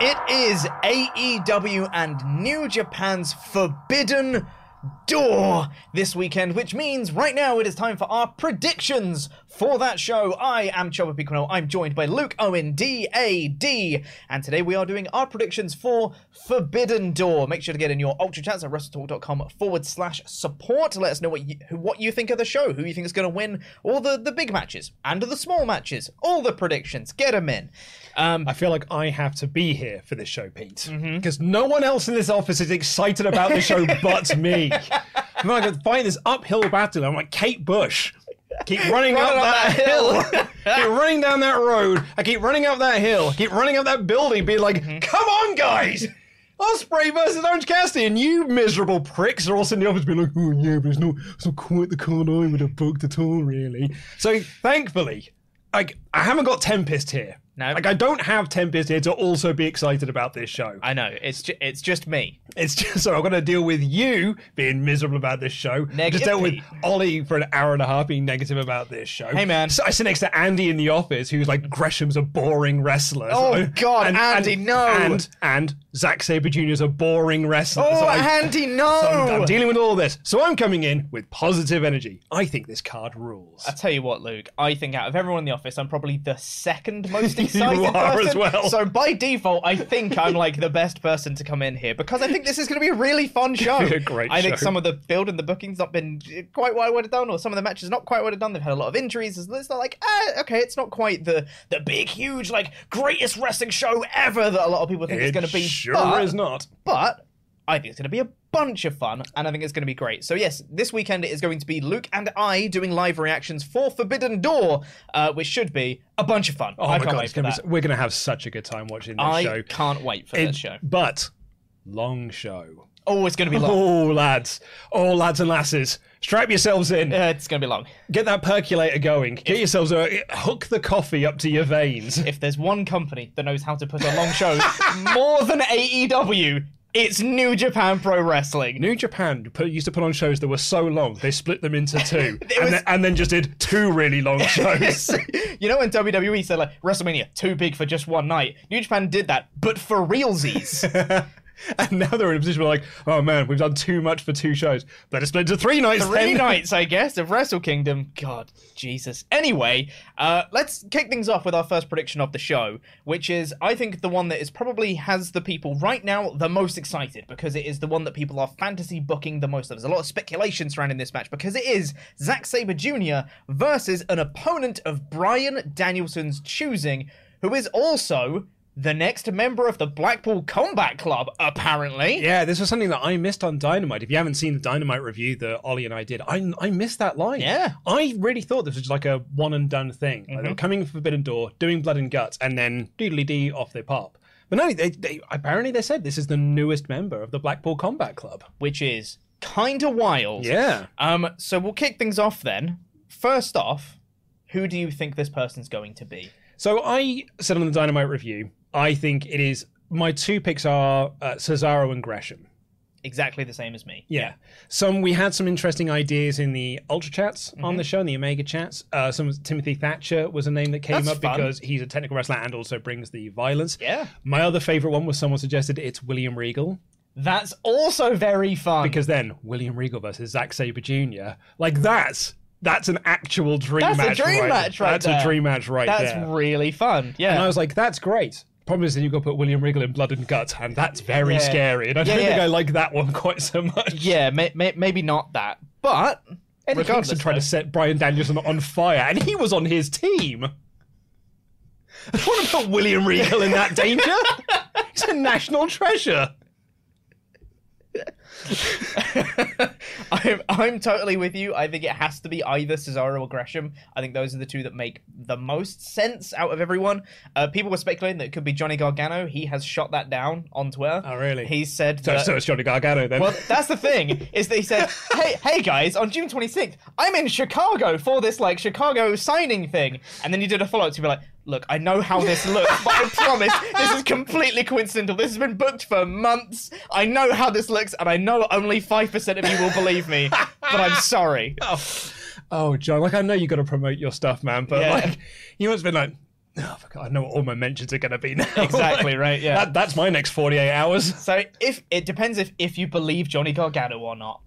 It is AEW and New Japan's Forbidden Door this weekend, which means right now it is time for our predictions for that show. I am Chopper Piccolo. I'm joined by Luke Owen, D-A-D, and today we are doing our predictions for Forbidden Door. Make sure to get in your Ultra Chats at WrestleTalk.com forward slash support. Let us know what you, what you think of the show, who you think is going to win all the, the big matches and the small matches, all the predictions. Get them in. Um, I feel like I have to be here for this show, Pete, because no one else in this office is excited about the show but me. I'm like fighting this uphill battle. I'm like Kate Bush. Keep running up Running up that, that hill. hill. keep running down that road. I keep running up that hill. Keep running up that building, being like, "Come on, guys!" Ospreay versus Orange Cassidy, and you miserable pricks are also in the office being like, "Oh yeah, but it's not, it's not quite the card I would have booked at all, really." So thankfully, like I haven't got Tempest here. No. like I don't have Tempest here to also be excited about this show. I know it's ju- it's just me. It's just so I'm going to deal with you being miserable about this show. Negative just dealt with Ollie for an hour and a half being negative about this show. Hey, man. So I sit next to Andy in the office, who's like Gresham's a boring wrestler. Oh, So- God, Andy, no. And and Zack Sabre Jr. is a boring wrestler. Oh, So I- Andy, no! so I'm, I'm dealing with all this. So I'm coming in with positive energy. I think this card rules. I tell you what, Luke. I think out of everyone in the office, I'm probably the second most excited are person. as well. So by default, I think I'm like the best person to come in here because I think this is going to be a really fun show. a great I think show. some of the build and the booking's not been quite what I would have done, or some of the matches not quite what I've done. They've had a lot of injuries. It's not like, ah, okay, it's not quite the the big, huge, like greatest wrestling show ever that a lot of people think it's going to be. sure but- is not. but I think it's going to be a bunch of fun, and I think it's going to be great. So yes, this weekend it is going to be Luke and I doing live reactions for Forbidden Door, uh, which should be a bunch of fun. Oh I my can't god, wait for gonna be, we're going to have such a good time watching this I show. can't wait for It- this show. But long show. Oh, it's going to be long. Oh, lads. Oh, lads and lasses. Strap yourselves in. Uh, it's going to be long. Get that percolator going. Get yourselves a hook the coffee up to your veins. If there's one company that knows how to put on long shows more than AEW, it's New Japan Pro Wrestling. New Japan put, used to put on shows that were so long they split them into two, and, was- then, and then just did two really long shows. you know when WWE said like WrestleMania too big for just one night? New Japan did that, but for realsies. and now they're in a position where like, oh man, we've done too much for two shows. Better split into three nights. three then. nights, I guess, of Wrestle Kingdom. God, Jesus. Anyway, uh, let's kick things off with our first prediction of the show, which is, I think, the one that is probably has the people right now the most excited because it is the one that people are fantasy booking the most of. There's a lot of speculation surrounding this match because it is Zack Sabre Jr. versus an opponent of Bryan Danielson's choosing, who is also. The next member of the Blackpool Combat Club, apparently. Yeah, this was something that I missed on Dynamite. If you haven't seen the Dynamite review that Ollie and I did, I, I missed that line. Yeah. Mm-hmm. I really thought this was just like a one and done thing. Like they were coming for Forbidden Door, doing Blood and Guts, and then doodly dee off they pop. But no, they, they apparently they said this is the newest member of the Blackpool Combat Club. which is kind of wild. Yeah. Um, so we'll kick things off then. First off, who do you think this person's going to be? So I said on the Dynamite review, I think it is my two picks are uh, Cesaro and Gresham. Exactly the same as me. Yeah. Some we had some interesting ideas in the Ultra chats Mm-hmm. on the show, in the Omega chats. Uh, some Timothy Thatcher was a name that came That's up fun. because he's a technical wrestler and also brings the violence. Yeah. My other favorite one was someone suggested it's William Regal That's also very fun. because then William Regal versus Zack Sabre Jr. Like that's that's an actual dream match. That's a match. dream right match there. right That's there. a dream match right that's there. That's really fun. Yeah. And I was like, that's great. Problem is, then you've got to put William Regal in Blood and Guts, and that's very Yeah. scary. And I don't Yeah, think. I like that one quite so much. yeah, may, may, maybe not that, but Eddie Kingston tried though- to set Bryan Danielson on fire, and he was on his team. I don't want to put William Regal in that danger. He's a national treasure. I'm, I'm totally with you. I think it has to be either Cesaro or Gresham. I think those are the two that make the most sense out of everyone. Uh, people were speculating that it could be Johnny Gargano. He has shot that down on Twitter. Oh, really? He said So, that. so it's Johnny Gargano then. well, that's the thing is that he said, "Hey, hey guys, on June 26th, I'm in Chicago for this like Chicago signing thing," and then he did a follow up to be like, "Look, I know how this looks, but I promise this is completely coincidental. This has been booked for months. I know how this looks, and I know only five percent of you will believe me, but I'm sorry." oh, oh, John, like I know you got to promote your stuff, man, but Yeah. like you must have been like, oh, fuck, I know what all my mentions are going to be now. Exactly, Like, right, yeah. That, that's my next 48 hours. So if it depends if if you believe Johnny Gargano or not,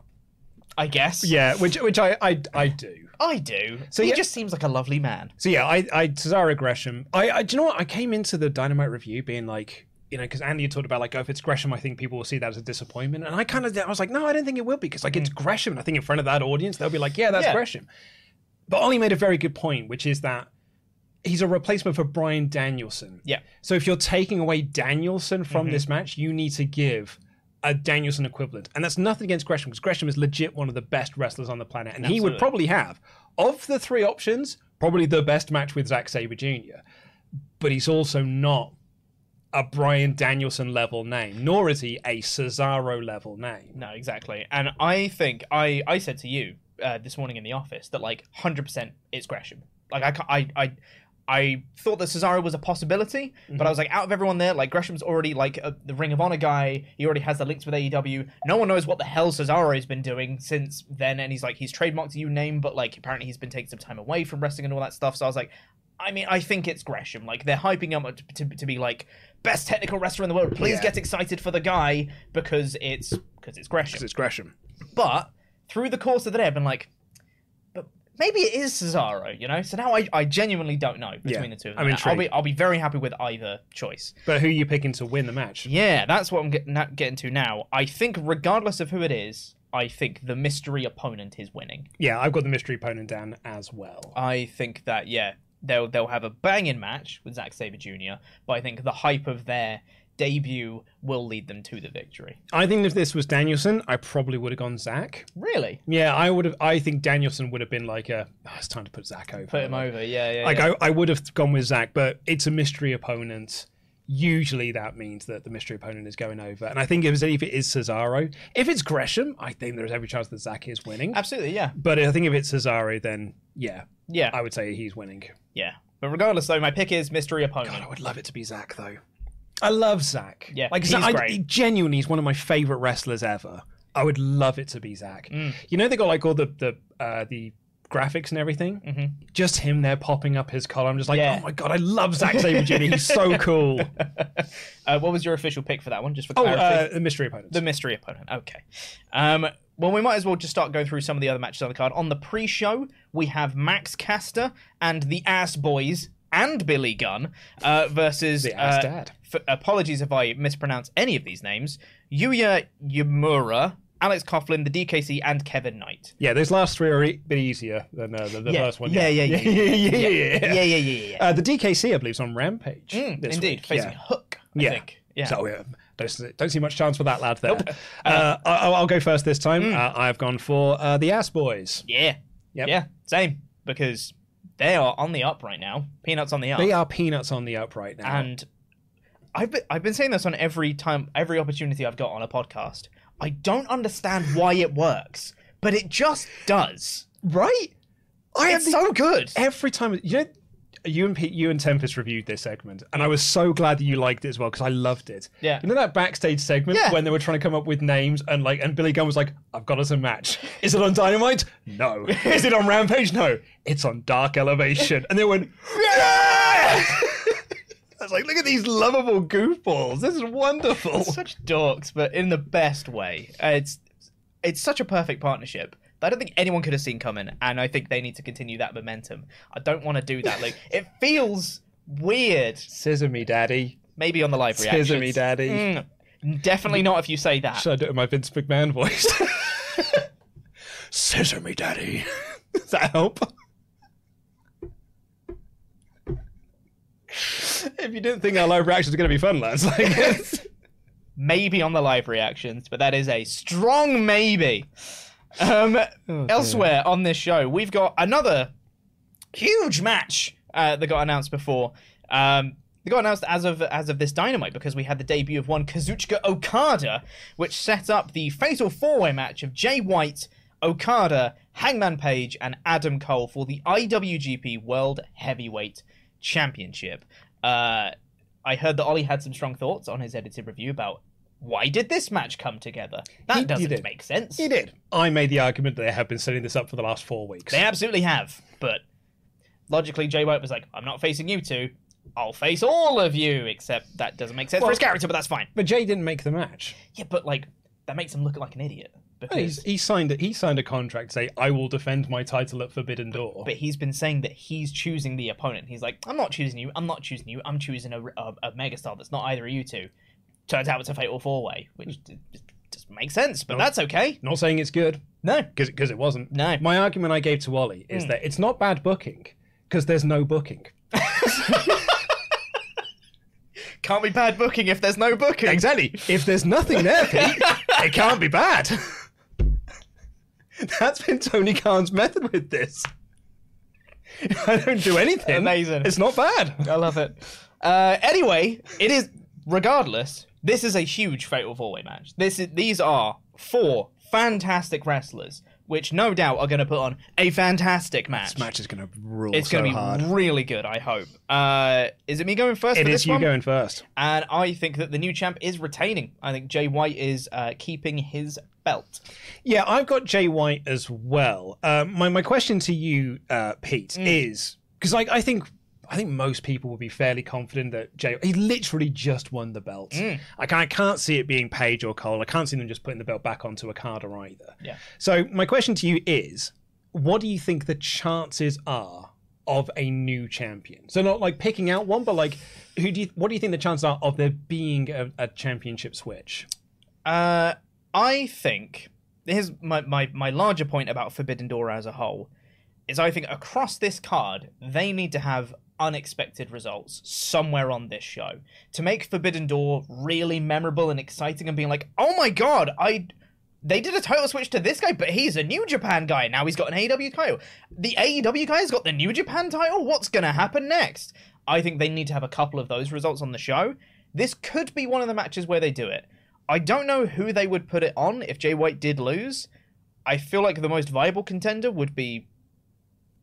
I guess. Yeah, which which I I, I do. I do. So he yeah- just seems like a lovely man. So yeah, I, I Cesaro Gresham. I, I, do you know what? I came into the Dynamite review being like, you know, because Andy had talked about like, oh, if it's Gresham, I think people will see that as a disappointment. And I kind of, I was like, no, I don't think it will be because like it's Gresham. And I think in front of that audience, they'll be like, yeah, that's Mm. Yeah. Gresham. But Ollie made a very good point, which is that he's a replacement for Bryan Danielson. Yeah. So if you're taking away Danielson from Mm-hmm. this match, you need to give a Danielson equivalent. And that's nothing against Gresham because Gresham is legit one of the best wrestlers on the planet. And he would probably have, of the three options, probably the best match with Zack Sabre Jr. But he's also not a Bryan Danielson level name, nor is he a Cesaro level name. No, exactly. And I think I I said to you uh, this morning in the office that like hundred percent it's Gresham. Like I I I. I thought that Cesaro was a possibility, but I mhm. was like, out of everyone there, like Gresham's already like a, the Ring of Honor guy. He already has the links with AEW. No one knows what the hell Cesaro's been doing since then, and he's like, he's trademarked a new name, but like apparently he's been taking some time away from wrestling and all that stuff. So I was like, I mean, I think it's Gresham. Like they're hyping him up to, to, to be like best technical wrestler in the world. Please Yeah. get excited for the guy because it's because it's Gresham. Because it's Gresham. But through the course of the day, I've been like, maybe it is Cesaro, you know. So now I, I genuinely don't know between Yeah, the two. Of them. I'm them. I'll be I'll be very happy with either choice. But who are you picking to win the match? Yeah, that's what I'm getting na- getting to now. I think regardless of who it is, I think the mystery opponent is winning. Yeah, I've got the mystery opponent down as well. I think that yeah, they'll they'll have a banging match with Zack Sabre Jr. But I think the hype of their debut will lead them to the victory. I think if this was Danielson, I probably would have gone Zach. Really, Yeah, I would have. I think Danielson would have been like a. Oh, it's time to put Zach over. put him over. Yeah, yeah. Like yeah. I, I would have gone with Zach, but it's a mystery opponent. Usually that means that the mystery opponent is going over, and I think if, if it is Cesaro, if it's Gresham, I think there's every chance that Zach is winning. Absolutely, yeah, But I think if it's Cesaro, then yeah, yeah, I would say he's winning. yeah. But regardless, though, my pick is mystery opponent. God, I would love it to be Zach though. I love Zach. Yeah, like he's I, great. he genuinely is one of my favorite wrestlers ever. I would love it to be Zach. Mm. You know they got like all the the uh, the graphics and everything. Mm-hmm. Just him there popping up his collar. I'm just like, Yeah. oh my god, I love Zack Sabre Jr. He's so cool. Uh, what was your official pick for that one? Just for Oh, clarity. uh, the mystery opponent. the mystery opponent. Okay. Um, well, we might as well just start going through some of the other matches on the card. On the pre-show, we have Max Caster and the Ass Boys and Billy Gunn uh, versus. The Ass uh, Dad. f- apologies if I mispronounce any of these names. Yuya Yamura, Alex Coughlin, the DKC, and Kevin Knight. yeah, those last three are a bit easier than uh, the, the Yeah, first one. yeah, yeah, yeah, yeah, yeah, yeah. Yeah, yeah, yeah, yeah. yeah. Uh, the DKC, I believe, is on Rampage. Mm, this indeed, week. facing yeah. Hook. I yeah. think. Yeah. So yeah, don't, see- don't see much chance for that lad there. Uh, I- I'll, I'll go first this time. Mm. Uh, I've gone for uh, the Ass Boys. yeah. Yep. Yeah. Same because they are on the up right now. Peanuts on the up. They are peanuts on the up right now. And I've been I've been saying this on every time every opportunity I've got on a podcast. I don't understand why it works, but it just does. Right? I It's so good. every time you know you and Pete, you and Tempest reviewed this segment, and I was so glad that you liked it as well because I loved it. Yeah. you know that backstage segment Yeah. when they were trying to come up with names and like, and Billy Gunn was like, "I've got us a match. Is it on Dynamite? No. Is it on Rampage? No. It's on Dark Elevation." And they went, "Yeah!" I was like, "Look at these lovable goofballs. This is wonderful." Such dorks, but in the best way. Uh, It's it's such a perfect partnership. That I don't think anyone could have seen coming, and I think they need to continue that momentum. I don't want to do that. Like it feels weird. Scissor me, daddy. Maybe on the live reaction. Scissor me, daddy. Mm, definitely not if you say that. Should I do it in my Vince McMahon voice? Scissor me, daddy. Does that help? if you didn't think our live reactions were going to be fun, lads, like, maybe on the live reactions, but that is a strong maybe. Um, elsewhere on this show, we've got another huge match uh, that got announced before. Um, they got announced as of as of this dynamite because we had the debut of one Kazuchika Okada, which set up the fatal four way match of Jay White, Okada, Hangman Page, and Adam Cole for the IWGP World Heavyweight Championship. Uh, I heard that Ollie had some strong thoughts on his edited review about why did this match come together? That He- he doesn't did. make sense. he did. I made the argument that they have been setting this up for the last four weeks. They absolutely have, but logically, Jay White was like, "I'm not facing you two. I'll face all of you." Except that doesn't make sense for his character, but that's fine. But Jay didn't make the match. Yeah, but like that makes him look like an idiot because. He signed it. He signed a contract. to Say, I will defend my title at Forbidden Door. but he's been saying that he's choosing the opponent. He's like, I'm not choosing you. I'm not choosing you. I'm choosing a, a, a megastar that's not either of you two. Turns out it's a fatal four way, which d- d- doesn't make sense, but that's okay. Not saying it's good. No. because it wasn't. No. Hmm. My argument I gave to Ollie is that it's not bad booking because there's no booking. Can't be bad booking if there's no booking. Exactly. If there's nothing there, Pete, it can't be bad. That's been Tony Khan's method with this. I don't do anything. Amazing. It's not bad. I love it. Uh, anyway, it is regardless. This is a huge fatal four way match. This is, these are four fantastic wrestlers, which no doubt are going to put on a fantastic match. This match is going to rule it's so going to be hard. really good. I hope. Uh, is it me going first? It is you one? going first. and I think that the new champ is retaining. I think Jay White is uh, keeping his belt. Yeah, I've got Jay White as well. Um, my my question to you, uh, Pete, Mm. is because like I think I think most people will be fairly confident that Jay he literally just won the belt. Mm. I, can't, I can't see it being Page or Cole. I can't see them just putting the belt back onto Okada either. Yeah. So my question to you is, what do you think the chances are of a new champion? So not like picking out one, but like who do you? What do you think the chances are of there being a, a championship switch? Uh, I think here's my, my, my larger point about Forbidden Door as a whole is I think across this card they need to have unexpected results somewhere on this show to make Forbidden Door really memorable and exciting and being like, oh my god, I they did a title switch to this guy, but he's a New Japan guy. Now he's got an AEW title. The AEW guy's got the New Japan title. What's gonna happen next? I think they need to have a couple of those results on the show. This could be one of the matches where they do it. I don't know who they would put it on if Jay White did lose. I feel like the most viable contender would be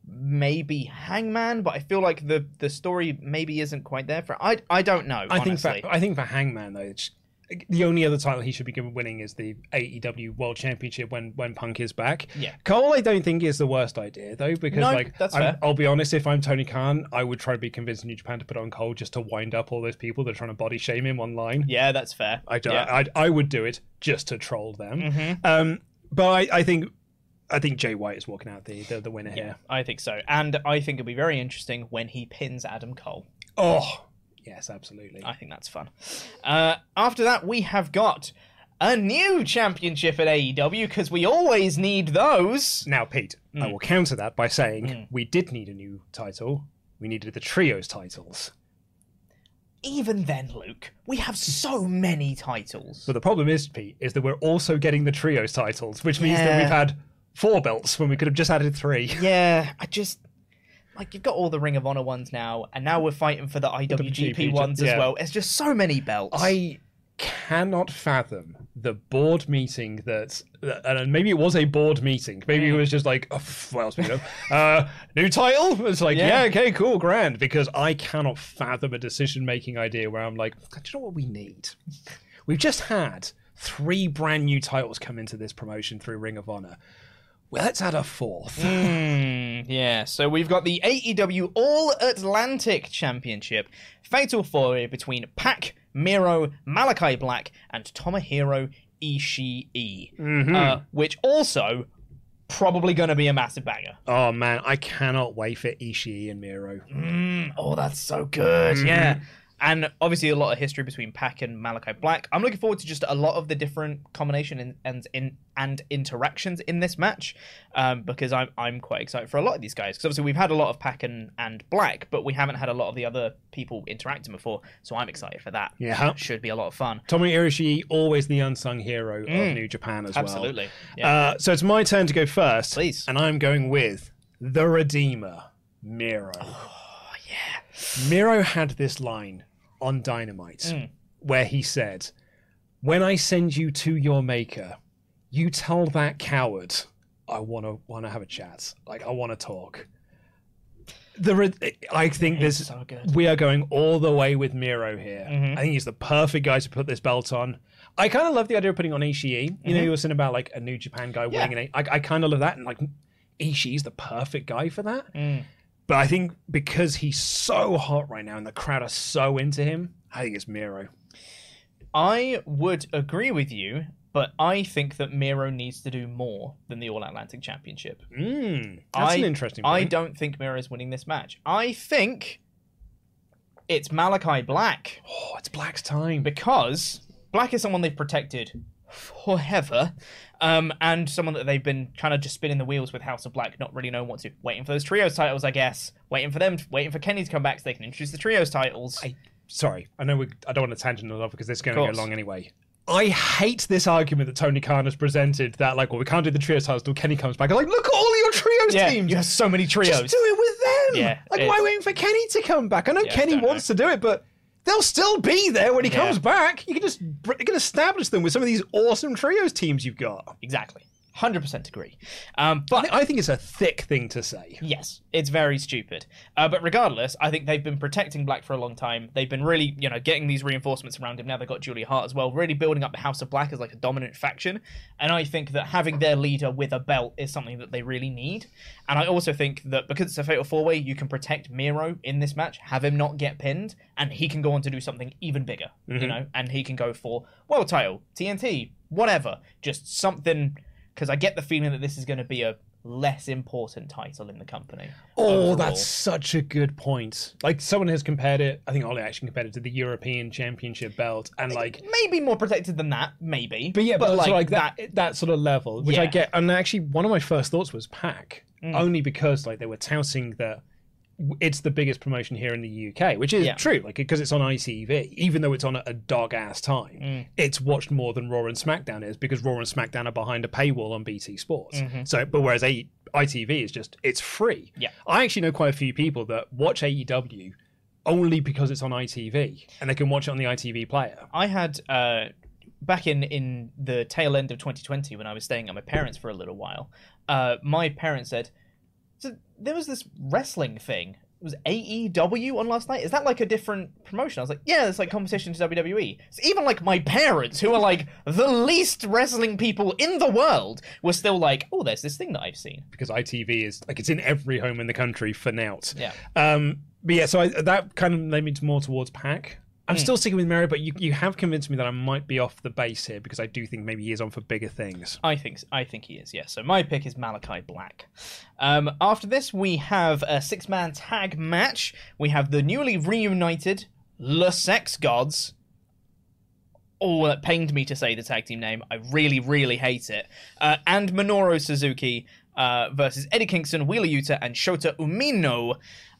maybe Hangman, but I feel like the the story maybe isn't quite there for. I I don't know. I think for I think for Hangman though, it's, the only other title he should be given winning is the AEW World Championship when when Punk is back. Yeah. Cole, I don't think is the worst idea though, because No, like that's I'm, I'll be honest, if I'm Tony Khan, I would try to be convincing New Japan to put on Cole just to wind up all those people that are trying to body shame him online. yeah, that's fair. I don't, Yeah. Mm-hmm. I, I would do it just to troll them. Um, but I, I think I think Jay White is walking out the the, the winner here. I think so, and I think it'll be very interesting when he pins Adam Cole. Oh, yes, absolutely. I think that's fun. Uh, after that, we have got a new championship at AEW because we always need those. Now, Pete, Mm. I will counter that by saying we did need a new title. We needed the trios titles. Even then, Luke, we have so many titles. But the problem is, Pete, is that we're also getting the trios titles, which means that we've had four belts when we could have just added three. Yeah, I just like you've got all the Ring of Honor ones now, and now we're fighting for the IWGP WGP, ones as well. It's just so many belts. I cannot fathom the board meeting that, and maybe it was a board meeting. Maybe it was just like, oh, well, speaking of, uh, new title. It's like, Yeah. yeah. okay, cool, grand. Because I cannot fathom a decision-making idea where I'm like, do you know what we need? We've just had three brand new titles come into this promotion through Ring of Honor. Well, let's add a fourth. Mm, yeah, so we've got the AEW All Atlantic Championship fatal four between Pac, Miro, Malachi Black, and Tomohiro Ishii, uh, which also probably going to be a massive banger. Oh man, I cannot wait for Ishii and Miro. Oh, that's so good. Yeah. And obviously, a lot of history between Pac and Malachi Black. I'm looking forward to just a lot of the different combination and and, in, and interactions in this match, um, because I'm I'm quite excited for a lot of these guys. Because obviously, we've had a lot of Pac and, and Black, but we haven't had a lot of the other people interacting before. So I'm excited for that. Yeah. should be a lot of fun. Tommy Ishii, always the unsung hero of New Japan as well. Absolutely. Yeah. Uh, so it's my turn to go first. Please. And I'm going with the Redeemer, Miro. Oh, yeah. Miro had this line on Dynamite where he said, When I send you to your maker, you tell that coward, I want to want to have a chat. Like, I want to talk. The Re- I think this so we are going all the way with Miro here. I think he's the perfect guy to put this belt on. I kind of love the idea of putting on Ishii. You know, you were saying about like a New Japan guy winning an. I, I kind of love that, and like Ishii's the perfect guy for that. But I think because he's so hot right now, and the crowd are so into him, I think it's Miro. I would agree with you, but I think that Miro needs to do more than the All Atlantic Championship. Mm, that's I, an interesting. Point. I don't think Miro is winning this match. I think it's Malachi Black Oh, it's Black's time. because Black is someone they've protected forever, um, and someone that they've been kind of just spinning the wheels with House of Black, not really knowing what to. Waiting for those trios titles, I guess. Waiting for them, waiting for Kenny to come back so they can introduce the trios titles. I, sorry, I know we, I don't want to tangent a lot because this is going to go long anyway. I hate this argument that Tony Khan has presented that like, well, we can't do the trios titles till Kenny comes back. I'm like, look at all your trios yeah, teams. you have so many trios. Just do it with them. Yeah, like why waiting for Kenny to come back? I know Yeah, Kenny wants to do it, but they'll still be there when he Yeah. comes back. You can just br- you can establish them with some of these awesome trios teams you've got. Exactly. 100% agree. Um, but I think it's a thick thing to say. Yes, it's very stupid. Uh, but regardless, I think they've been protecting Black for a long time. They've been really, you know, getting these reinforcements around him. Now they've got Julia Hart as well, really building up the House of Black as like a dominant faction. And I think that having their leader with a belt is something that they really need. And I also think that because it's a fatal four way, you can protect Miro in this match, have him not get pinned, and he can go on to do something even bigger, you know, and he can go for world title, TNT, whatever, just something. Because I get the feeling that this is going to be a less important title in the company. Oh, overall. that's such a good point. Like someone has compared it. I think Ollie actually compared it to the European Championship belt, and like maybe more protected than that, maybe. But yeah, but, like, like that, that that sort of level, which I get. And actually, one of my first thoughts was Pac, mm. only because like they were touting that it's the biggest promotion here in the UK, which is Yeah. true. Like because it's on ITV, even though it's on a, a dog ass time, it's watched more than Raw and SmackDown is because Raw and SmackDown are behind a paywall on BT Sports. So, but whereas a, ITV is just it's free. Yeah. I actually know quite a few people that watch AEW only because it's on ITV and they can watch it on the ITV player. I had uh, back in in the tail end of 2020 when I was staying at my parents for a little while. Uh, my parents said, "So there was this wrestling thing." It was AEW on last night. Is that like a different promotion? I was like, yeah, it's like competition to WWE. So even like my parents, who are like the least wrestling people in the world, were still like, oh, there's this thing that I've seen. because ITV is like it's in every home in the country for now. Yeah. Um, but yeah, so I, that kind of led me to more towards Pac. I'm still sticking with Mary, but you you have convinced me that I might be off the base here because I do think maybe he is on for bigger things. I think I think he is. Yes. So my pick is Malachi Black. Um, after this, we have a six-man tag match. We have the newly reunited Le Sex Gods. Oh, that pained me to say the tag team name. I really, really hate it. Uh, and Minoru Suzuki uh, versus Eddie Kingston, Wheeler Yuta, and Shota Umino.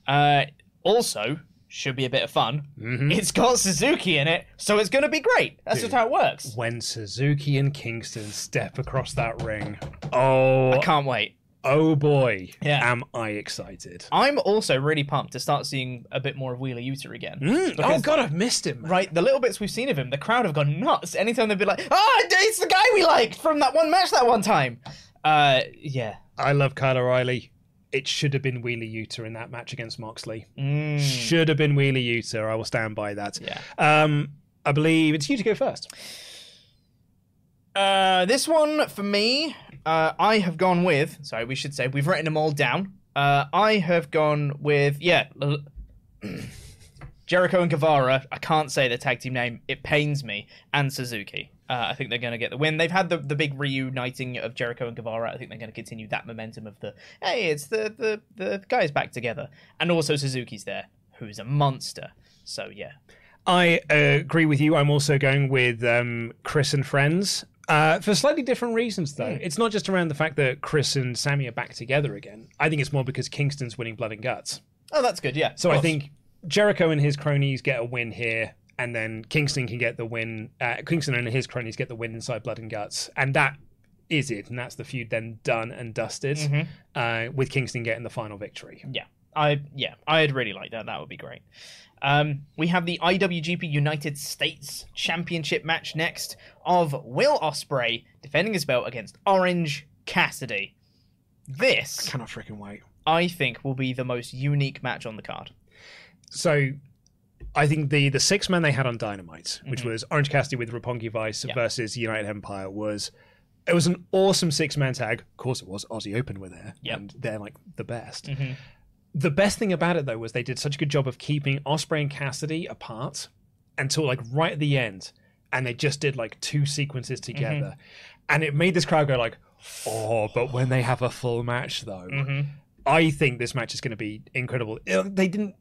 Uh, also, should be a bit of fun. It's got Suzuki in it, so it's going to be great. That's just how it works. When Suzuki and Kingston step across that ring, oh, I Can't wait. oh boy, Yeah. am I excited. I'm also really pumped to start seeing a bit more of Wheeler Yuta again. oh Because- god, I've missed him. Right, the little bits we've seen of him, the crowd have gone nuts. Anytime they've been like, "Ah, it's the guy we liked from that one match that one time." Uh, yeah. I love Kyle O'Reilly. It should have been Wheeler Yuta in that match against Moxley. Should have been Wheeler Yuta. I will stand by that. Yeah. Um, I believe it's you to go first. Uh, this one for me, uh, I have gone with. Sorry, we should say we've written them all down. Uh, I have gone with yeah, Jericho and Guevara. I can't say the tag team name. It pains me. And Suzuki. Uh, I think they're going to get the win. They've had the, the big reuniting of Jericho and Guevara. I think they're going to continue that momentum of the hey, it's the the the guys back together, and also Suzuki's there, who's a monster. So yeah, I uh, agree with you. I'm also going with um, Chris and friends. Uh, for slightly different reasons, though. It's not just around the fact that Chris and Sammy are back together again. I think it's more because Kingston's winning Blood and Guts. oh that's good. Yeah. So I think Jericho and his cronies get a win here, and then Kingston can get the win. Uh, Kingston and his cronies get the win inside Blood and Guts, and that is it. And that's the feud then done and dusted, uh, with Kingston getting the final victory. Yeah, I yeah, I'd really like that. That would be great. Um, we have the IWGP United States Championship match next of Will Ospreay defending his belt against Orange Cassidy. This, I Cannot freaking wait. I think, will be the most unique match on the card. So. I think the the six man they had on Dynamite, which mm-hmm. was Orange Cassidy with Roppongi Vice versus United Empire, was it was an awesome six man tag. Of course, it was. Aussie Open were there, Yep. and they're like the best. Mm-hmm. The best thing about it though was they did such a good job of keeping Ospreay and Cassidy apart until like right at the end, and they just did like two sequences mm-hmm. together, and it made this crowd go like, "Oh!" But when they have a full match though, I think this match is going to be incredible. They didn't.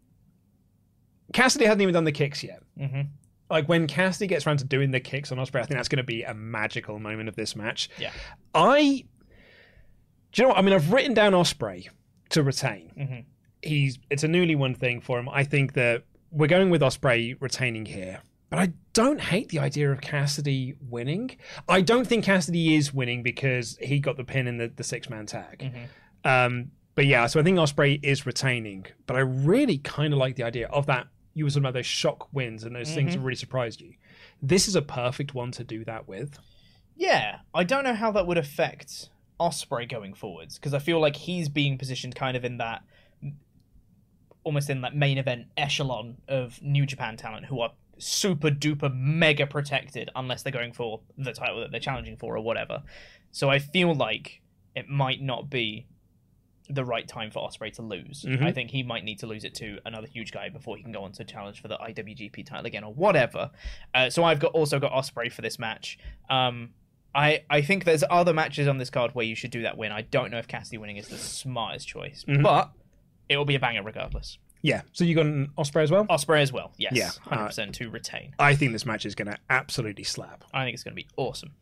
Cassidy hadn't even done the kicks yet. Mm-hmm. Like when Cassidy gets around to doing the kicks on Ospreay, I think that's going to be a magical moment of this match. Yeah. I. Do you know what? I mean, I've written down Ospreay to retain. Mm-hmm. He's it's a newly won thing for him. I think that we're going with Ospreay retaining here, but I don't hate the idea of Cassidy winning. I don't think Cassidy is winning because he got the pin in the, the six man tag. Mm-hmm. Um, but yeah, so I think Ospreay is retaining, but I really kind of like the idea of that. You were talking about those shock wins and those things that mm-hmm. really surprised you. This is a perfect one to do that with. Yeah, I don't know how that would affect Ospreay going forwards because I feel like he's being positioned kind of in that almost in that main event echelon of New Japan talent who are super duper mega protected unless they're going for the title that they're challenging for or whatever. So I feel like it might not be the right time for Ospreay to lose. I think he might need to lose it to another huge guy before he can go on to challenge for the IWGP title again or whatever. Uh, so I've got also got Ospreay for this match. Um, I I think there's other matches on this card where you should do that win. I don't know if Cassidy winning is the smartest choice, but it will be a banger regardless. Yeah. So you got an Ospreay as well? Ospreay as well, yes, Yeah, hundred percent to retain. I think this match is going to absolutely slap. I think it's going to be awesome.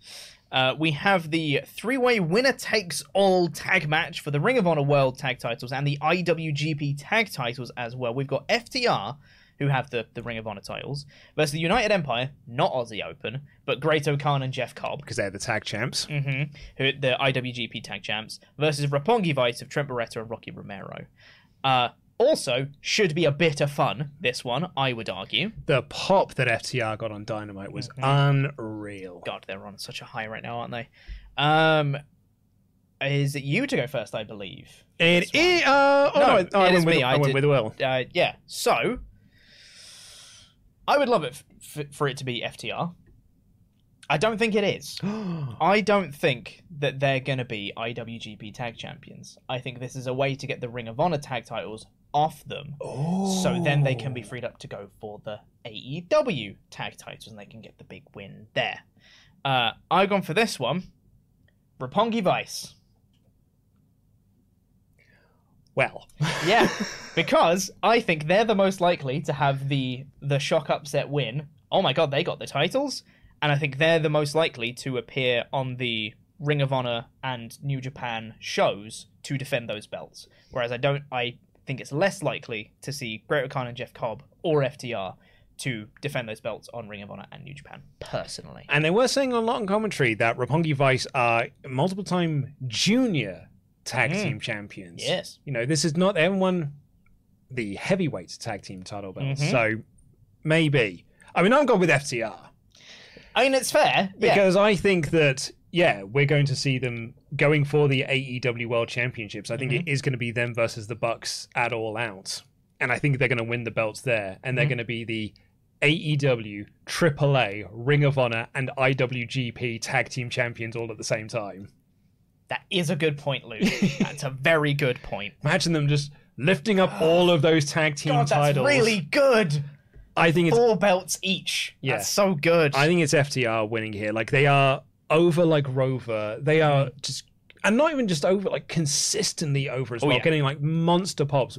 Uh, we have the three way winner takes all tag match for the Ring of Honor World Tag titles and the IWGP Tag titles as well. We've got FTR, who have the, the Ring of Honor titles, versus the United Empire, not Aussie Open, but Great O'Khan and Jeff Cobb, because they're the tag champs. who the IWGP Tag Champs, versus Roppongi Vice of Trent Beretta and Rocky Romero. Uh, also, should be a bit of fun, this one, I would argue. The pop that FTR got on Dynamite was unreal. God, they're on such a high right now, aren't they? Um, is it you to go first? I believe. It, it, uh, oh, No, no, I, oh, I went is with, me. I, I went did- with Will. Uh, yeah. So, I would love it f- f- for it to be FTR. I don't think it is. I don't think that they're going to be IWGP Tag Champions. I think this is a way to get the Ring of Honor Tag titles off them, so then they can be freed up to go for the AEW Tag titles, and they can get the big win there. Uh, I've gone for this one. Roppongi Vice. Well, Yeah, because I think they're the most likely to have the the shock upset win. Oh my god, they got the titles, and I think they're the most likely to appear on the Ring of Honor and New Japan shows to defend those belts. Whereas I don't, I think it's less likely to see Great O'Khan and Jeff Cobb or FTR to defend those belts on Ring of Honor and New Japan. Personally, and they were saying on a lot in commentary that Roppongi Vice are multiple time junior tag team champions. Yes. You know, this is not they haven't won the heavyweight tag team title belts, Mm-hmm. so maybe. I mean, I'm going with FTR I mean, it's fair. yeah. because I think that yeah, we're going to see them going for the AEW World Championships. I think Mm-hmm. it is going to be them versus the Bucks at All Out, and I think they're going to win the belts there, and Mm-hmm. they're going to be the AEW, AAA, Ring of Honor, and IWGP tag team champions all at the same time. that is a good point, Luke. That's a very good point. Imagine them just lifting up all of those tag team God, that's titles. really good. I think it's Four belts each. Yeah. That's so good. I think it's FTR winning here. Like they are over like Rover. They are just and not even just over, like consistently over as well, Mm-hmm. Oh, yeah. getting like monster pops.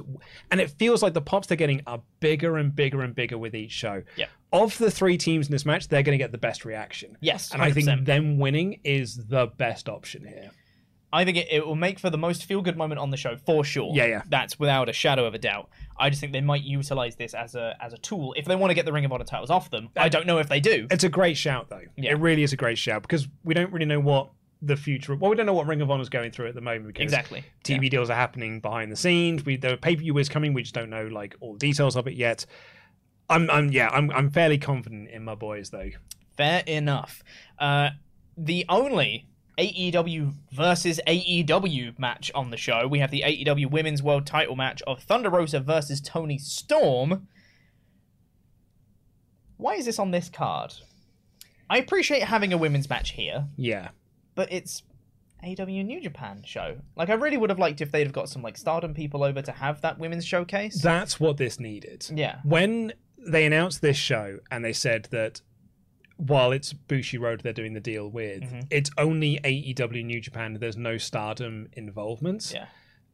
And it feels like the pops they're getting are bigger and bigger and bigger with each show. Yeah. Of the three teams in this match, they're going to get the best reaction. Yes, And I think 100%. them winning is the best option here. I think it, it will make for the most feel good moment on the show for sure. Yeah, yeah. That's without a shadow of a doubt. I just think they might utilize this as a as a tool if they want to get the Ring of Honor titles off them. I don't know if they do. It's a great shout, though. Yeah. It really is a great shout because we don't really know what the future. Well, we don't know what Ring of Honor is going through at the moment. Because Exactly. TV deals are happening behind the scenes. We the pay per view is coming. We just don't know like all the details of it yet. I'm, I'm yeah, I'm, I'm fairly confident in my boys though. Fair enough. Uh, the only AEW versus AEW match on the show, we have the AEW Women's World Title match of Thunder Rosa versus Toni Storm. Why is this on this card? I appreciate having a women's match here, Yeah, but it's AEW New Japan show. Like, I really would have liked if they'd have got some like Stardom people over to have that women's showcase. that's what this needed. yeah, When they announced this show and they said that while it's Bushiroad they're doing the deal with, Mm-hmm. it's only AEW New Japan. There's no Stardom involvement. yeah,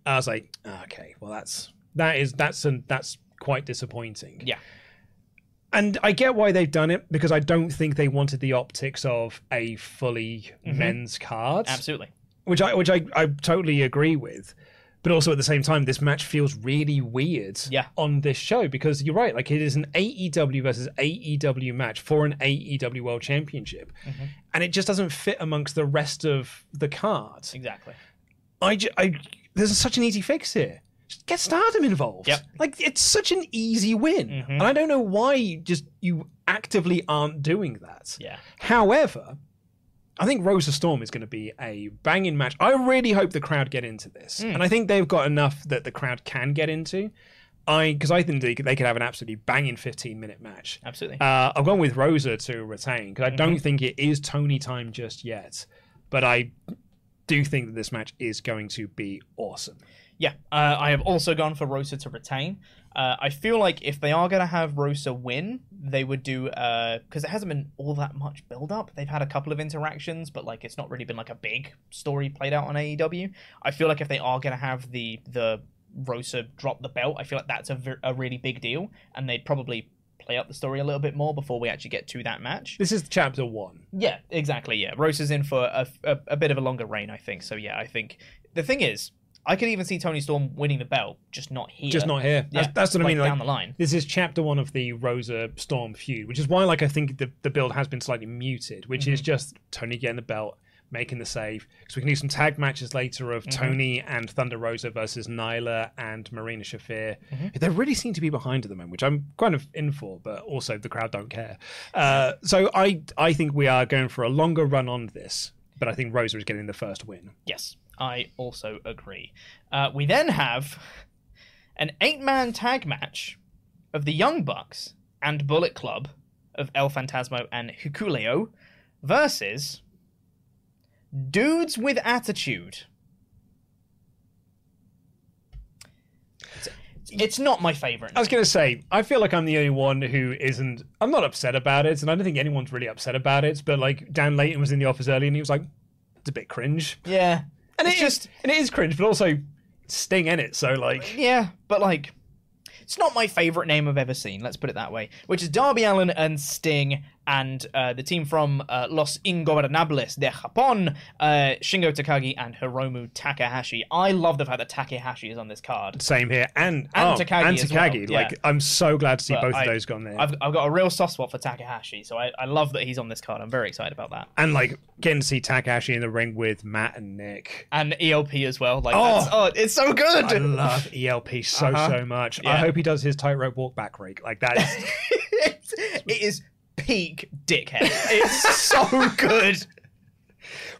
I was like, okay, well that's that is that's an, that's quite disappointing. yeah. And I get why they've done it because I don't think they wanted the optics of a fully men's card, Mm-hmm. Absolutely. which I which I, I totally agree with. But also at the same time, this match feels really weird Yeah. on this show because you're right, like it is an AEW versus AEW match for an AEW World Championship, Mm-hmm. and it just doesn't fit amongst the rest of the card. Exactly. I, ju- I there's such an easy fix here. Just get Stardom involved. Yep. Like it's such an easy win, and I don't know why you just you actively aren't doing that. Yeah. However, I think Rosa Storm is going to be a banging match. I really hope the crowd get into this, and I think they've got enough that the crowd can get into. I because I think they could, they could have an absolutely banging 15 minute match. Absolutely. Uh, I've gone with Rosa to retain because I don't Mm-hmm. think it is Toni time just yet, but I do think that this match is going to be awesome. Yeah, uh, I have also gone for Rosa to retain. Uh, I feel like if they are going to have Rosa win, they would do because it hasn't been all that much build up. They've had a couple of interactions, but like it's not really been like a big story played out on AEW. I feel like if they are going to have the the Rosa drop the belt, I feel like that's a really big deal, and they'd probably play up the story a little bit more before we actually get to that match. This is chapter one. Yeah, exactly. Yeah, Rosa's in for a, a, a bit of a longer reign, I think. So yeah, I think the thing is, I could even see Toni Storm winning the belt, just not here. Just not here. That's, Yeah, that's what I mean. Like, down the line. This is chapter one of the Rosa Storm feud, which is why, like, I think the, the build has been slightly muted, which Mm-hmm. is just Toni getting the belt, making the save. Because we can do some tag matches later of Mm-hmm. Toni and Thunder Rosa versus Nyla and Marina Shafir. Mm-hmm. They really seem to be behind at the moment, which I'm kind of in for, but also the crowd don't care. Uh, so I I think we are going for a longer run on this, but I think Rosa is getting the first win. Yes, I also agree. Uh, we then have an eight-man tag match of the Young Bucks and Bullet Club of El Fantasmo and Hikuleo versus Dudes with Attitude. It's, it's not my favorite. I was going to say, I feel like I'm the only one who isn't. I'm not upset about it, and I don't think anyone's really upset about it. But like Dan Layton was in the office early, and he was like, "It's a bit cringe," yeah, and It's it is, and it is cringe, but also Sting in it. So like, Yeah, but like, it's not my favorite name I've ever seen. Let's put it that way. Which is Darby Allin and Sting and uh, the team from uh, Los Ingobernables de Japón, uh, Shingo Takagi and Hiromu Takahashi. I love the fact that Takahashi is on this card. Same here, and And oh, Takagi and as well, Takagi. yeah. Like, I'm so glad to see But both I- of those gone there. I've, I've got a real soft spot for Takahashi, so I, I love that he's on this card. I'm very excited about that. and like getting to see Takahashi in the ring with Matt and Nick. And ELP as well. Like, Oh. that's, oh it's so good. I love ELP so Uh-huh. so much. I hope he does his tightrope walk back rake. Like that is it is peak dickhead. It's so good.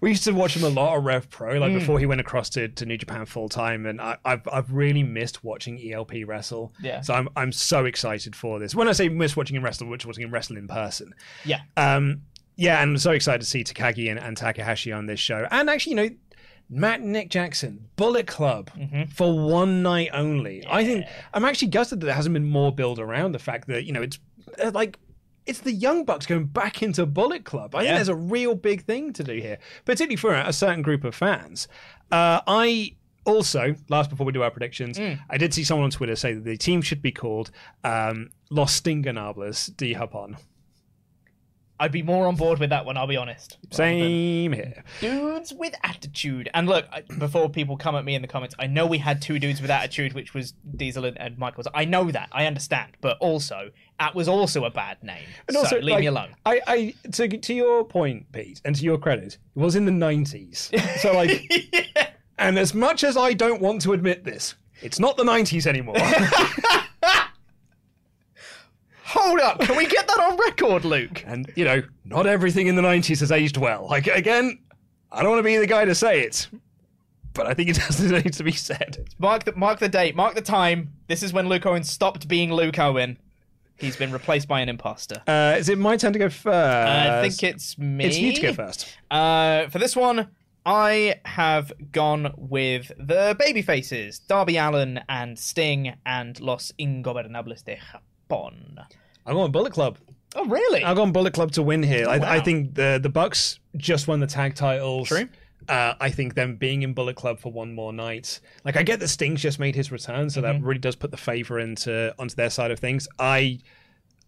we used to watch him a lot on Rev Pro, like Mm. before he went across to, to New Japan full time, and I, I've I've really missed watching ELP wrestle. Yeah. So I'm I'm so excited for this. When I say miss watching him wrestle, which watching him wrestle in person. Yeah. Um, yeah, and I'm so excited to see Takagi and, and Takahashi on this show. And actually, you know, Matt and Nick Jackson, Bullet Club Mm-hmm. for one night only. I think I'm actually gutted that there hasn't been more build around the fact that, you know, it's uh, like it's the Young Bucks going back into Bullet Club. I think there's a real big thing to do here, particularly for a certain group of fans. Uh, I also, last before we do our predictions, Mm. I did see someone on Twitter say that the team should be called um, Los Stingonables de Japón. I'd be more on board with that one, I'll be honest. Same here. Dudes with attitude. And look, I- before people come at me in the comments, I know we had two dudes with attitude, which was Diesel and, and Michaels. I know that. I understand. But also, that was also a bad name. And so also, leave like, me alone. I, I to, to your point, Pete, and to your credit, it was in the nineties. So like, and as much as I don't want to admit this, it's not the nineties anymore. Hold up. Can we get that on record, Luke? and you know, not everything in the nineties has aged well. Like again, I don't want to be the guy to say it, but I think it does need to be said. Mark the, mark the date. Mark the time. This is when Luke Owen stopped being Luke Owen. He's been replaced by an imposter. Uh, is it my turn to go first? I think it's me. it's you to go first. Uh, for this one, I have gone with the baby faces Darby Allin and Sting and Los Ingobernables de I'm going Bullet Club. Oh, really? I've gone Bullet Club to win here. I, I wow. think the the Bucks just won the tag titles. True. Uh, I think them being in Bullet Club for one more night. Like I get that Sting's just made his return, so Mm-hmm. that really does put the favor into onto their side of things. I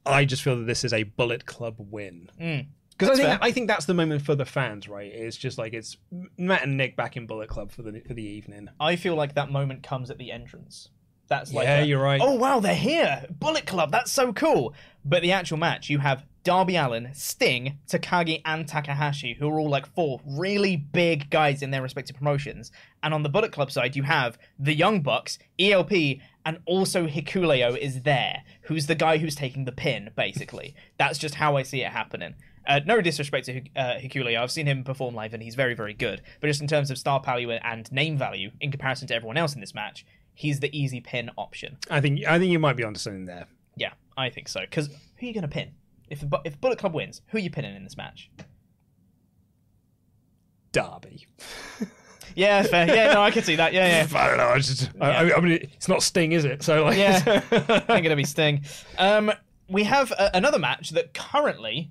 I just feel that this is a Bullet Club win. Because I think Mm. fair. I think that's the moment for the fans, right? It's just like it's Matt and Nick back in Bullet Club for the for the evening. I feel like that moment comes at the entrance. That's like, Yeah, a- you're right. Oh wow, they're here! Bullet Club, that's so cool. But the actual match, you have Darby Allin, Sting, Takagi, and Takahashi, who are all like four really big guys in their respective promotions. And on the Bullet Club side, you have the Young Bucks, ELP, and also Hikuleo is there, who's the guy who's taking the pin, basically. That's just how I see it happening. Uh, no disrespect to uh, Hikuleo, I've seen him perform live and he's very, very good. But just in terms of star value and name value, in comparison to everyone else in this match, he's the easy pin option. I think I think you might be onto something there. Yeah, I think so. Because who are you going to pin? If the, if Bullet Club wins, who are you pinning in this match? Darby. Yeah, fair. Yeah, no, I can see that. Yeah, yeah. I don't know. It's just, I, I mean, it's not Sting, is it? So like, Yeah. I'm going to be Sting. Um, we have uh, another match that currently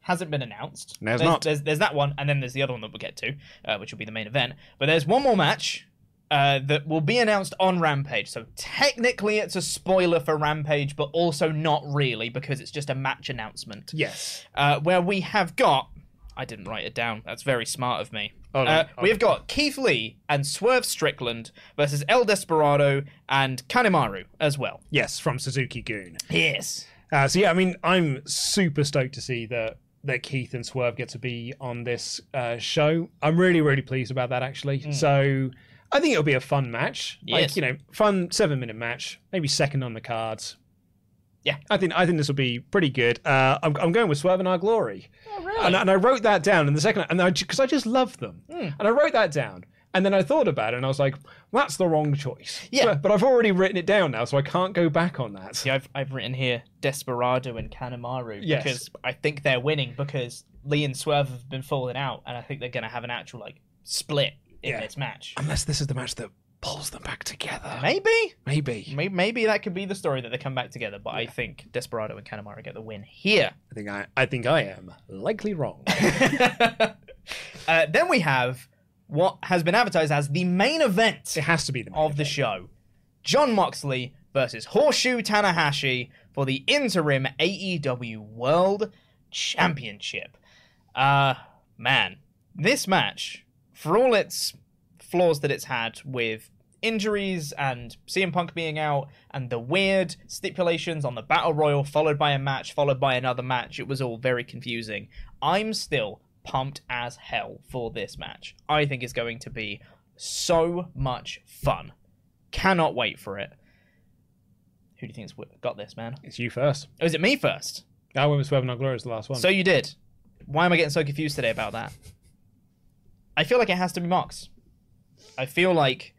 hasn't been announced. No, it's there's, not. There's, there's that one, and then there's the other one that we'll get to, uh, which will be the main event. But there's one more match uh, that will be announced on Rampage. So technically, it's a spoiler for Rampage, but also not really because it's just a match announcement. yes. uh, where we have got. I didn't write it down. That's very smart of me. Oh, no. uh, we have got Keith Lee and Swerve Strickland versus El Desperado and Kanemaru as well. Yes, from Suzuki-gun. Yes. Uh, so yeah, I mean, I'm super stoked to see that that Keith and Swerve get to be on this uh, show. I'm really, really pleased about that actually. So I think it'll be a fun match. Yes. Like you know, fun seven minute match, maybe second on the cards. Yeah. I think I think this will be pretty good. Uh, I'm, I'm going with Swerve In Our Glory. Oh, really? And, and I wrote that down in the second, and because I just love them, Hmm. and I wrote that down, and then I thought about it, and I was like, well, that's the wrong choice. Yeah. but, but I've already written it down now, so I can't go back on that. See, I've, I've written here Desperado and Kanemaru Yes. because I think they're winning because Lee and Swerve have been falling out, and I think they're going to have an actual like split in Yeah. this match. Unless this is the match that pulls them back together. Maybe. Maybe. Maybe, maybe that could be the story that they come back together, but I think Desperado and Kanemaru get the win here. I think I, I think I am likely wrong. uh, then we have what has been advertised as the main event it has to be the main of the show Jon Moxley versus Hiroshi Tanahashi for the interim AEW World Championship. Uh, man, this match, for all its flaws that it's had with injuries and CM Punk being out and the weird stipulations on the Battle Royal, followed by a match, followed by another match, it was all very confusing. I'm still pumped as hell for this match. I think it's going to be so much fun. Cannot wait for it. Who do you think's got this, man? It's you first. Oh, is it me first? I went with Swerve Not Glory as the last one. So you did. Why am I getting so confused today about that? I feel like it has to be Mox. I feel like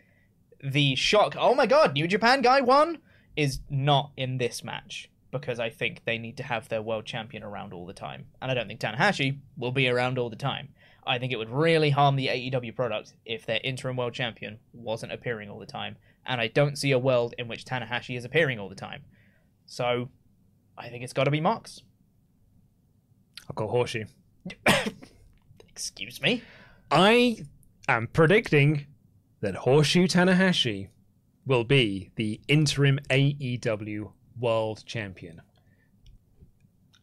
the shock, oh my god, New Japan guy won, is not in this match because I think they need to have their world champion around all the time. And I don't think Tanahashi will be around all the time. I think it would really harm the AEW product if their interim world champion wasn't appearing all the time. And I don't see a world in which Tanahashi is appearing all the time. So I think it's got to be Mox. I'll call Hiroshi. Excuse me? I am predicting that Hiroshi Tanahashi will be the interim AEW World Champion.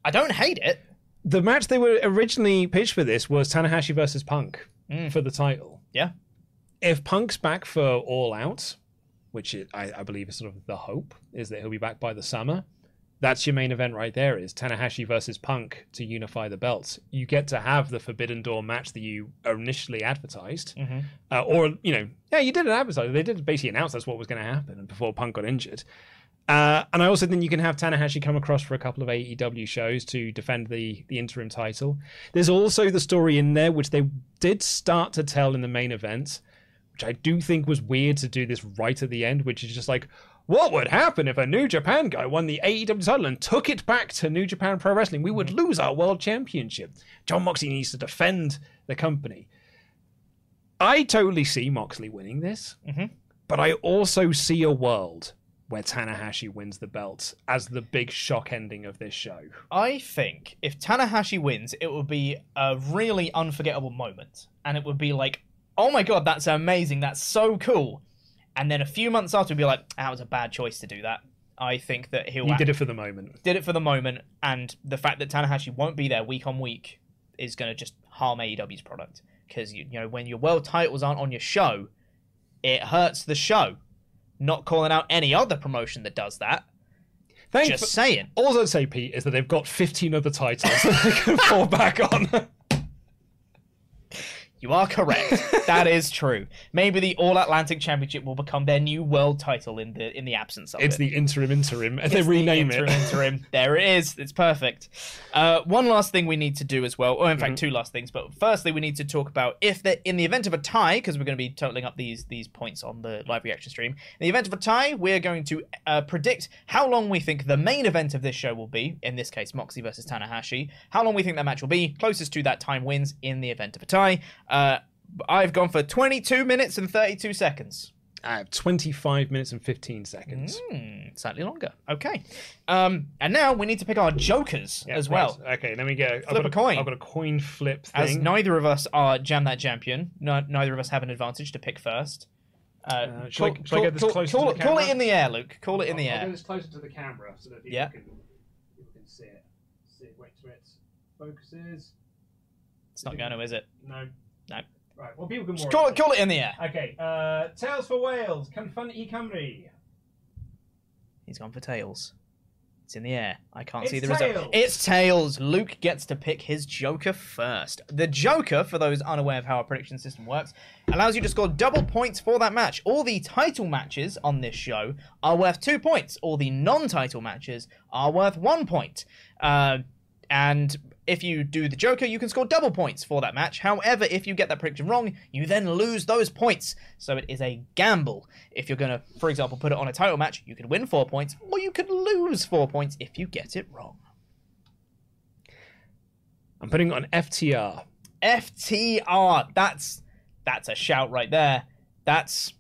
I don't hate it. The match they were originally pitched for this was Tanahashi versus Punk mm. for the title. Yeah. If Punk's back for All Out, which I, I believe is sort of the hope, is that he'll be back by the summer. That's your main event right there. Is Tanahashi versus Punk to unify the belts? You get to have the Forbidden Door match that you initially advertised, uh, or you know, yeah, you did an advertise. They did basically announce that's what was going to happen before Punk got injured. Uh, and I also think you can have Tanahashi come across for a couple of AEW shows to defend the the interim title. There's also the story in there which they did start to tell in the main event, which I do think was weird to do this right at the end, which is just like, what would happen if a New Japan guy won the AEW title and took it back to New Japan Pro Wrestling? We would mm-hmm. lose our world championship. Jon Moxley needs to defend the company. I totally see Moxley winning this, mm-hmm. but I also see a world where Tanahashi wins the belt as the big shock ending of this show. I think if Tanahashi wins, it will be a really unforgettable moment. And it would be like, oh my god, that's amazing. That's so cool. And then a few months after, we'd be like, that was a bad choice to do that. I think that he'll He did it for the moment. did it for the moment, and the fact that Tanahashi won't be there week on week is going to just harm AEW's product. Because you, you know when your world titles aren't on your show, it hurts the show. Not calling out any other promotion that does that. Thank Just saying. All I'd say, Pete, is that they've got 15 other titles that they can fall back on. You are correct. that is true. Maybe the All Atlantic Championship will become their new world title in the in the absence of it's it. the interim interim, and they It's the rename interim, it. Interim. There it is. It's perfect. Uh, one last thing we need to do as well, or in Mm-hmm. fact, two last things. But firstly, we need to talk about if the in the event of a tie, because we're going to be totaling up these these points on the live reaction stream. In the event of a tie, we're going to uh, predict how long we think the main event of this show will be. In this case, Moxie versus Tanahashi. How long we think that match will be. Closest to that time wins. In the event of a tie, uh, I've gone for 22 minutes and 32 seconds. I have 25 minutes and 15 seconds. Hmm, slightly longer. Okay. Um, and now we need to pick our jokers as well. Right. Okay, let me get. I've Flip got a coin. I've got a coin flip thing. As neither of us are Jam That Champion, no, neither of us have an advantage to pick first. Uh, should I- should I get this call, closer to call, the call it in the air, Luke. Call it in the I'll air. get this closer to the camera so that people Yeah. can people can see it. See it. Wait till it focuses. It's not going to, is it? No. No. Right. Well, people can Just call it, call it in the air. Okay. Uh, Tales for Wales. Confront e Cymru. He's gone for tails. It's in the air. I can't It's see the result. tails. It's tails. Luke gets to pick his Joker first. The Joker, for those unaware of how our prediction system works, allows you to score double points for that match. All the title matches on this show are worth two points. All the non-title matches are worth one point. Uh, and if you do the Joker, you can score double points for that match. However, if you get that prediction wrong, you then lose those points. So it is a gamble. If you're going to, for example, put it on a title match, you could win four points, or you could lose four points if you get it wrong. I'm putting it on FTR. FTR. That's that's a shout right there. That's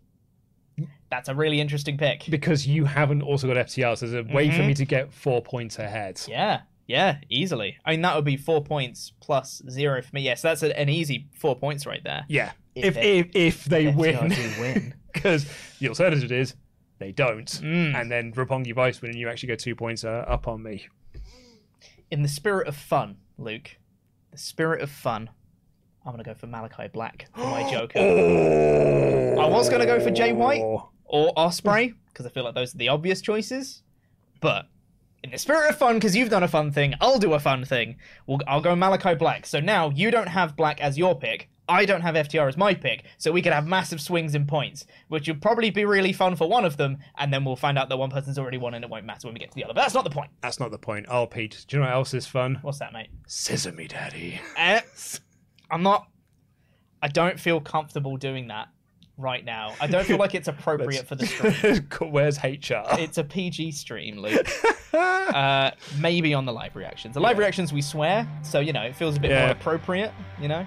that's a really interesting pick. because you haven't also got FTR, so there's a way for mm-hmm. me to get four points ahead. Yeah, yeah, easily. I mean, that would be four points plus zero for me. Yes, that's a, an easy four points right there. Yeah, If if they- if, if they win, because the alternative is they don't, Mm. and then Roppongi Vice win, and you actually get two points uh, up on me. in the spirit of fun, Luke, the spirit of fun, I'm gonna go for Malachi Black for my Joker. Oh. I was gonna go for Jay White or Ospreay because I feel like those are the obvious choices, but in the spirit of fun, because you've done a fun thing, I'll do a fun thing. We'll, I'll go Malachi Black. So now you don't have Black as your pick. I don't have FTR as my pick, so we could have massive swings in points, which would probably be really fun for one of them, and then we'll find out that one person's already won and it won't matter when we get to the other. But that's not the point. That's not the point. Oh, Pete, do you know what else is fun? What's that, mate? Sesame Daddy. Eh, I'm not. I don't feel comfortable doing that right now. I don't feel like it's appropriate for the stream. Where's HR? It's a PG stream, Luke. uh, maybe on the live reactions. The live reactions we swear, so you know it feels a bit Yeah. more appropriate. You know.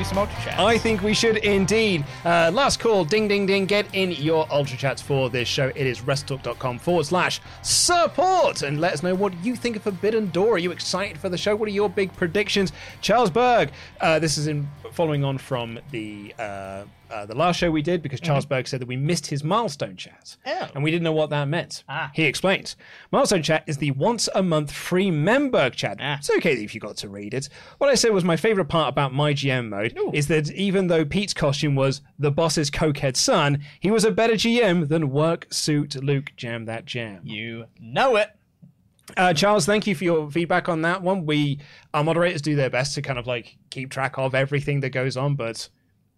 do some ultra chat? I think we should indeed. Uh, last call, ding, ding, ding. Get in your ultra chats for this show. It is wrestletalk.com forward slash support. And let us know what you think of Forbidden Door. Are you excited for the show? What are your big predictions? Charles Berg, uh, this is in following on from the uh, uh, the last show we did because Charles Berg said that we missed his milestone chat. Oh. And we didn't know what that meant. Ah. He explains. Milestone chat is the once a month free member chat. Ah. It's okay if you got to read it. What I said was my favorite part about my GM mode is that even though Pete's costume was the boss's cokehead son, he was a better GM than work suit Luke Jam that jam. You know it. Uh, Charles, thank you for your feedback on that one. We our moderators do their best to kind of like keep track of everything that goes on, but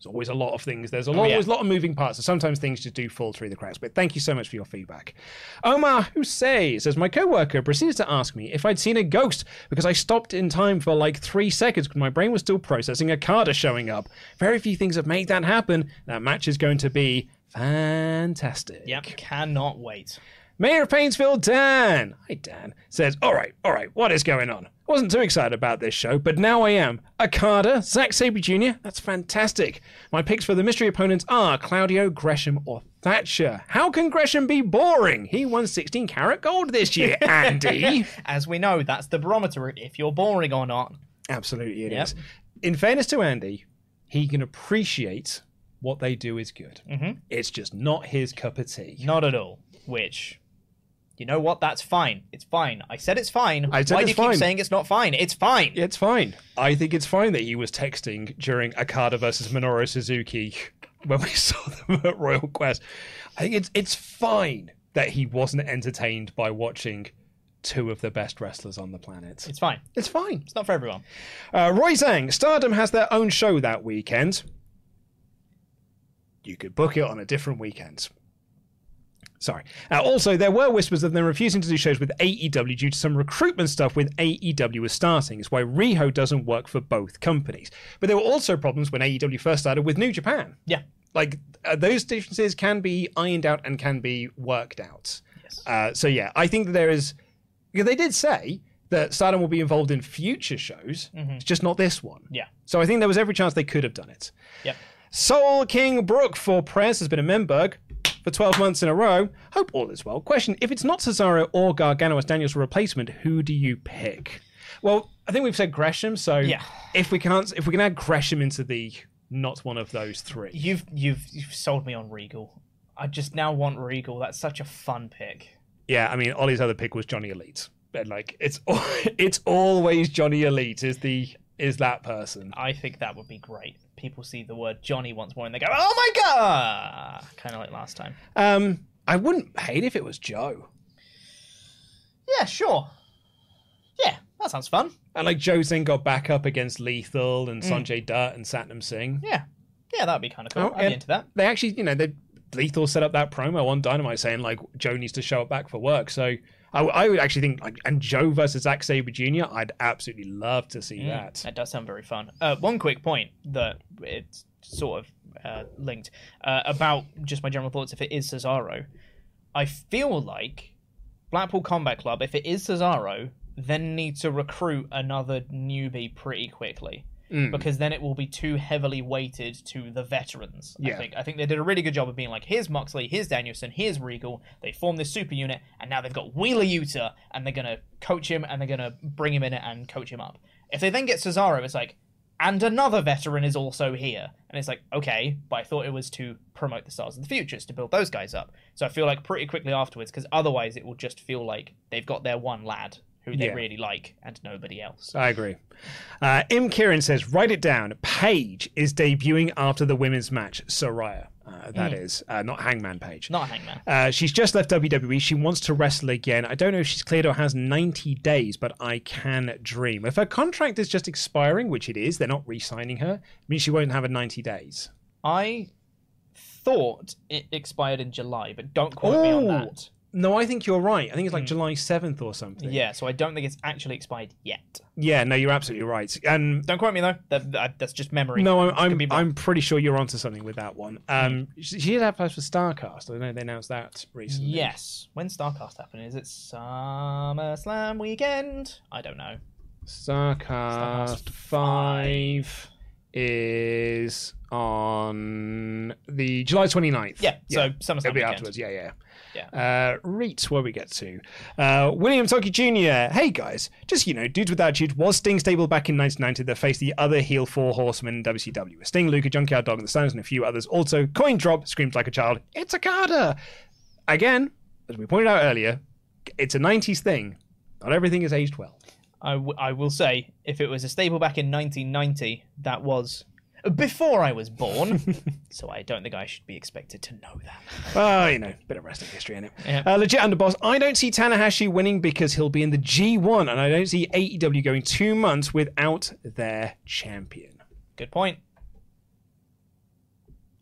there's always a lot of things. There's a oh, lot, Oh, yeah. always a lot of moving parts, so sometimes things just do fall through the cracks. But thank you so much for your feedback. Omar Hussein says my coworker proceeded to ask me if I'd seen a ghost because I stopped in time for like three seconds because my brain was still processing Okada showing up. Very few things have made that happen. That match is going to be fantastic. Yep. Cannot wait. Mayor of Painesville, Dan. Hi, Dan. Says, all right, all right, what is going on? I wasn't too excited about this show, but now I am. Okada, Zack Sabre Jr., that's fantastic. My picks for the mystery opponents are Claudio, Gresham, or Thatcher. How can Gresham be boring? He won 16 Carat Gold this year, Andy. As we know, that's the barometer if you're boring or not. Absolutely, it is. Yep. In fairness to Andy, he can appreciate what they do is good. Mm-hmm. It's just not his cup of tea. Not at all. Which, you know what? That's fine. It's fine. I said it's fine. I said Why do you fine. keep saying it's not fine? It's fine. It's fine. I think it's fine that he was texting during Okada versus Minoru Suzuki when we saw them at Royal Quest. I think it's it's fine that he wasn't entertained by watching two of the best wrestlers on the planet. It's fine. It's fine. It's not for everyone. Uh, Roy Zhang, Stardom has their own show that weekend. You could book it on a different weekend. Sorry. Uh, also, there were whispers of them refusing to do shows with AEW due to some recruitment stuff with AEW was starting. It's why Riho doesn't work for both companies. But there were also problems when AEW first started with New Japan. Yeah. Like, uh, those differences can be ironed out and can be worked out. Yes. Uh, so, yeah, I think that there is. They did say that Stardom will be involved in future shows, it's just not this one. Yeah. So I think there was every chance they could have done it. Yeah. Soul King Brook for Press has been a Memberg for 12 months in a row. Hope all is well. Question If it's not Cesaro or Gargano as Daniel's replacement, who do you pick? Well, I think we've said Gresham, so Yeah. if we can ans- if we can add Gresham into the not one of those three. You've you've you've sold me on Regal. I just now want Regal. That's such a fun pick. Yeah, I mean Ollie's other pick was Johnny Elite. And like it's it's always Johnny Elite is the is that person. I think that would be great. People see the word Johnny once more and they go, "Oh my god!" Kind of like last time. Um I wouldn't hate if it was Joe. Yeah, sure. Yeah, that sounds fun. And like Joe then got back up against Lethal and Sanjay Dutt and Satnam Singh. Yeah, yeah, that'd be kind of cool. Oh, I'd be into that. They actually, you know, they Lethal set up that promo on Dynamite saying like Joe needs to show up back for work. So I, I would actually think like and Joe versus Zack Sabre Jr. I'd absolutely love to see that. That does sound very fun. Uh, one quick point that it's sort of uh, linked uh, about just my general thoughts. If it is Cesaro, I feel like Blackpool Combat Club, if it is Cesaro, then need to recruit another newbie pretty quickly. Mm. Because then it will be too heavily weighted to the veterans. I think. I think they did a really good job of being like, here's Moxley, here's Danielson, here's Regal. They formed this super unit, and now they've got Wheeler Yuta, and they're gonna coach him, and they're gonna bring him in it and coach him up. If they then get Cesaro, it's like, and another veteran is also here, and it's like, okay, but I thought it was to promote the stars of the futures to build those guys up. So I feel like pretty quickly afterwards, because otherwise it will just feel like they've got their one lad who they Yeah. really like and nobody else. I agree. Uh, Im Kieran says, write it down. Paige is debuting after the women's match. Saraya, uh, that is, uh, not Hangman Page. Not Hangman. Uh, she's just left WWE. She wants to wrestle again. I don't know if she's cleared or has 90 days, but I can dream. If her contract is just expiring, which it is, they're not re signing her, it means she won't have a 90 days. I thought it expired in July, but don't quote me on that. No, I think you're right. I think it's like hmm. July 7th or something. Yeah, so I don't think it's actually expired yet. Yeah, no, you're absolutely right. And Don't quote me though. That, that- that's just memory. no, I'm I'm, be. I'm pretty sure you're onto something with that one. Hmm. Um, she she did have plans for Starcast. I know they announced that recently. Yes. when Starcast happening? Is it SummerSlam weekend? I don't know. Starcast Starcast 5 is on the July 29th. Yeah, so SummerSlam It'll be weekend. afterwards. Yeah, yeah. Yeah. Uh, where we get to. Uh, William Toki Jr. Hey guys, just you know, Dudes with Attitude was Sting stable back in 1990 that faced the other heel four horsemen in WCW. Sting, Luger, Junkyard Dog, and the Stones, and a few others. Also, Coin Drop screams like a child. It's a Carter. Again, as we pointed out earlier, it's a 90s thing. Not everything is aged well. I, w- I will say, if it was a stable back in 1990, that was before I was born. so I don't think I should be expected to know that. Oh, you know, bit of wrestling history in it. Yeah. Uh, legit underboss. I don't see Tanahashi winning because he'll be in the G1, and I don't see AEW going two months without their champion. Good point.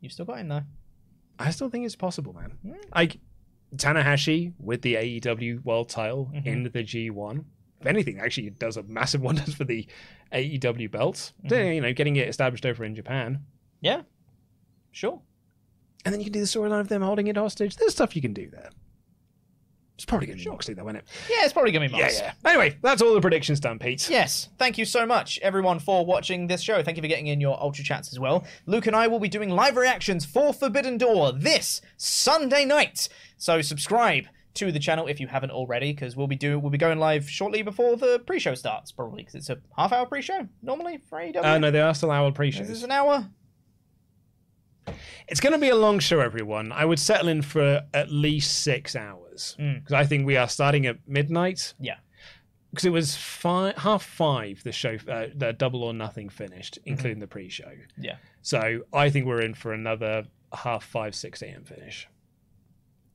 You've still got him though. I still think it's possible, man. Like Tanahashi with the AEW World Title in the G1. If anything, actually, it does a massive wonders for the AEW belts. Mm-hmm. You know, getting it established over in Japan, Yeah. Sure. and then you can do the storyline of them holding it hostage. There's stuff you can do there. It's probably going to be Moxley, though, isn't it? Yeah, it's probably gonna be Yeah, yeah. Anyway, that's all the predictions done, Pete. Yes, thank you so much, everyone, for watching this show. Thank you for getting in your Ultra Chats as well. Luke and I will be doing live reactions for Forbidden Door this Sunday night. So subscribe to the channel if you haven't already, because we'll be doing we'll be going live shortly before the pre-show starts, probably because it's a half-hour pre-show normally for AEW. Uh, no, they are still our pre Is this an hour? It's going to be a long show, everyone. I would settle in for at least six hours because I think we are starting at midnight. Yeah. Because it was five, half five. The show, uh, the double or nothing finished, including the pre-show. Yeah. So I think we're in for another half five, six a.m. finish.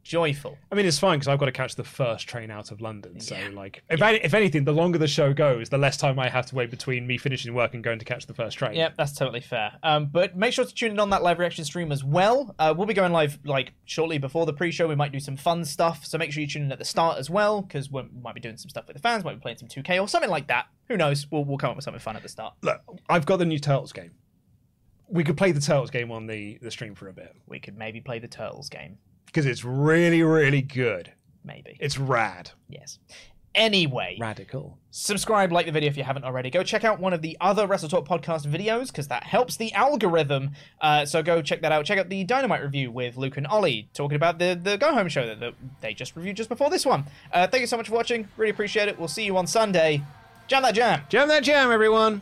Joyful. I mean, it's fine because I've got to catch the first train out of London. So, like, if, I, if anything, the longer the show goes, the less time I have to wait between me finishing work and going to catch the first train. Yep, that's totally fair. Um, but make sure to tune in on that live reaction stream as well. Uh, we'll be going live like shortly before the pre-show. We might do some fun stuff, so make sure you tune in at the start as well because we might be doing some stuff with the fans. Might be playing some 2K or something like that. Who knows? We'll we'll come up with something fun at the start. Look, I've got the new Turtles game. We could play the Turtles game on the, the stream for a bit We could maybe play the Turtles game. Because it's really, really good. Maybe. It's rad. yes. Anyway, Radical. subscribe, like the video if you haven't already. Go check out one of the other Wrestle Talk podcast videos because that helps the algorithm. Uh, so go check that out. Check out the Dynamite review with Luke and Ollie talking about the the Go Home show that, that they just reviewed just before this one. Uh, thank you so much for watching. Really appreciate it. We'll see you on Sunday. Jam that jam. Jam that jam, everyone.